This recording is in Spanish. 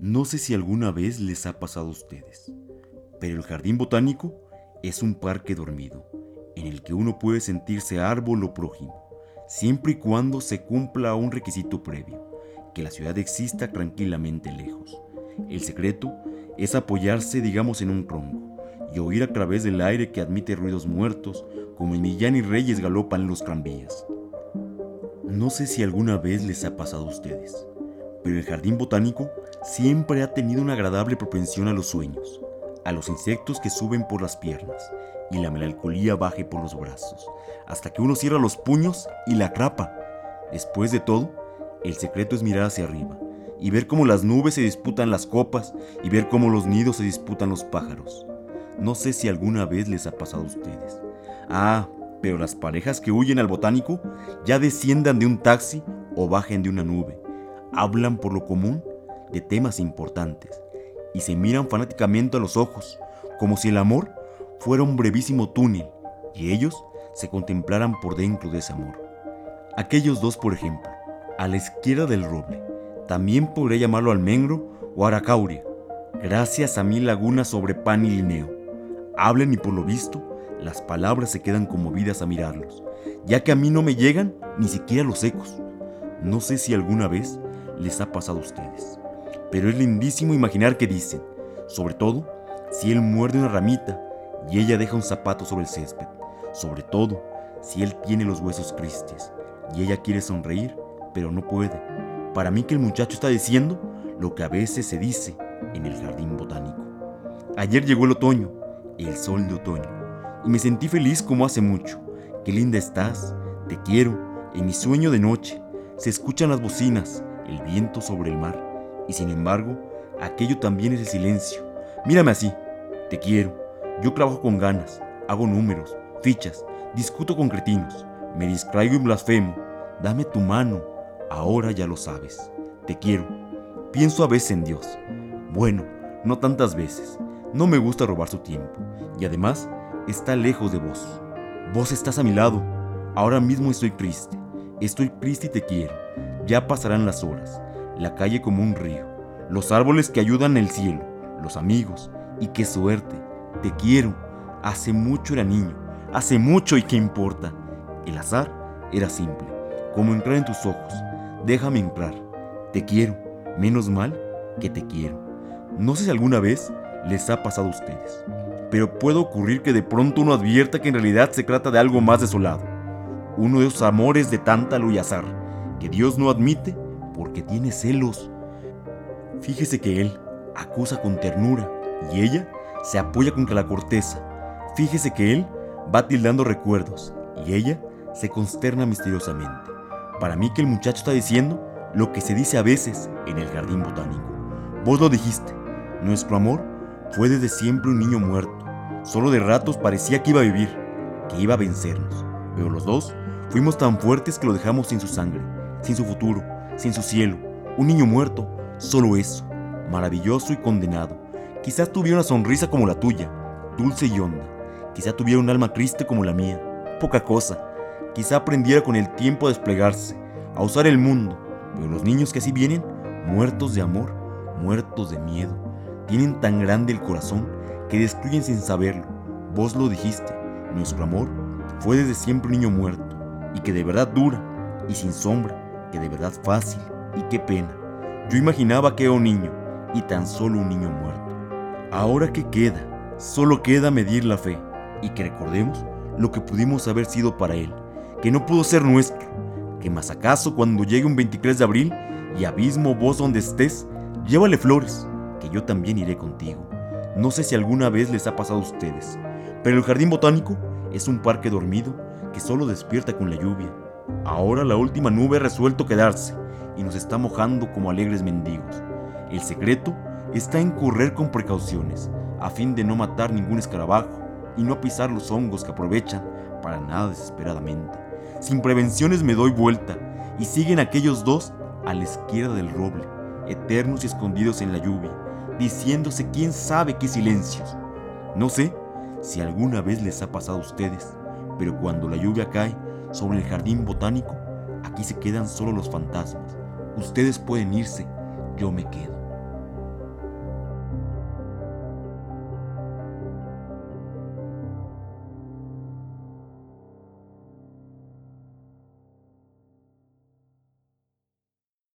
No sé si alguna vez les ha pasado a ustedes, pero el jardín botánico es un parque dormido, en el que uno puede sentirse árbol o prójimo, siempre y cuando se cumpla un requisito previo, que la ciudad exista tranquilamente lejos. El secreto es apoyarse, digamos, en un tronco y oír a través del aire que admite ruidos muertos, como en Millán y Reyes galopan los tranvías. No sé si alguna vez les ha pasado a ustedes, pero el jardín botánico siempre ha tenido una agradable propensión a los sueños, a los insectos que suben por las piernas y la melancolía baje por los brazos, hasta que uno cierra los puños y la atrapa. Después de todo, el secreto es mirar hacia arriba y ver cómo las nubes se disputan las copas y ver cómo los nidos se disputan los pájaros. No sé si alguna vez les ha pasado a ustedes. Ah, pero las parejas que huyen al botánico ya desciendan de un taxi o bajen de una nube. Hablan por lo común de temas importantes y se miran fanáticamente a los ojos, como si el amor fuera un brevísimo túnel y ellos se contemplaran por dentro de ese amor. Aquellos dos, por ejemplo, a la izquierda del roble, también podría llamarlo almendro o aracauria, gracias a mil lagunas sobre pan y lineo. Hablen y por lo visto, las palabras se quedan conmovidas a mirarlos, ya que a mí no me llegan ni siquiera los ecos. No sé si alguna vez les ha pasado a ustedes, pero es lindísimo imaginar que dicen, sobre todo si él muerde una ramita y ella deja un zapato sobre el césped, sobre todo si él tiene los huesos tristes y ella quiere sonreír, pero no puede. Para mí que el muchacho está diciendo lo que a veces se dice en el jardín botánico. Ayer llegó el otoño, el sol de otoño, y me sentí feliz como hace mucho. Qué linda estás, te quiero, en mi sueño de noche. Se escuchan las bocinas, el viento sobre el mar, y sin embargo, aquello también es el silencio. Mírame así, te quiero. Yo trabajo con ganas, hago números, fichas, discuto con cretinos, me distraigo y blasfemo. Dame tu mano, ahora ya lo sabes. Te quiero. Pienso a veces en Dios. Bueno, no tantas veces. No me gusta robar su tiempo. Y además, está lejos de vos. Vos estás a mi lado. Ahora mismo estoy triste. Estoy triste y te quiero. Ya pasarán las horas. La calle como un río. Los árboles que ayudan el cielo. Los amigos. Y qué suerte. Te quiero. Hace mucho era niño. Hace mucho y qué importa. El azar era simple. Como entrar en tus ojos. Déjame entrar. Te quiero. Menos mal que te quiero. No sé si alguna vez les ha pasado a ustedes, pero puede ocurrir que de pronto uno advierta que en realidad se trata de algo más desolado. Uno de esos amores de tántalo y azar que Dios no admite porque tiene celos. Fíjese que él acusa con ternura y ella se apoya contra la corteza. Fíjese que él va tildando recuerdos y ella se consterna misteriosamente. Para mí que el muchacho está diciendo lo que se dice a veces en el jardín botánico. Vos lo dijiste, nuestro amor fue desde siempre un niño muerto. Solo de ratos parecía que iba a vivir, que iba a vencernos. Pero los dos fuimos tan fuertes que lo dejamos sin su sangre, sin su futuro, sin su cielo. Un niño muerto, solo eso, maravilloso y condenado. Quizás tuviera una sonrisa como la tuya, dulce y honda. Quizá tuviera un alma triste como la mía, poca cosa. Quizá aprendiera con el tiempo a desplegarse, a usar el mundo. Pero los niños que así vienen, muertos de amor, muertos de miedo, tienen tan grande el corazón que destruyen sin saberlo. Vos lo dijiste, nuestro amor fue desde siempre un niño muerto, y que de verdad dura, y sin sombra, que de verdad fácil, y qué pena. Yo imaginaba que era un niño, y tan solo un niño muerto. Ahora que queda, solo queda medir la fe y que recordemos lo que pudimos haber sido para él, que no pudo ser nuestro, que más acaso cuando llegue un 23 de abril y abismo vos donde estés, llévale flores, que yo también iré contigo. No sé si alguna vez les ha pasado a ustedes, pero el jardín botánico es un parque dormido que solo despierta con la lluvia. Ahora la última nube ha resuelto quedarse y nos está mojando como alegres mendigos. El secreto está en correr con precauciones, a fin de no matar ningún escarabajo y no pisar los hongos que aprovechan para nada desesperadamente. Sin prevenciones me doy vuelta y siguen aquellos dos a la izquierda del roble, eternos y escondidos en la lluvia, diciéndose quién sabe qué silencios. No sé si alguna vez les ha pasado a ustedes, pero cuando la lluvia cae sobre el jardín botánico, aquí se quedan solo los fantasmas. Ustedes pueden irse, yo me quedo.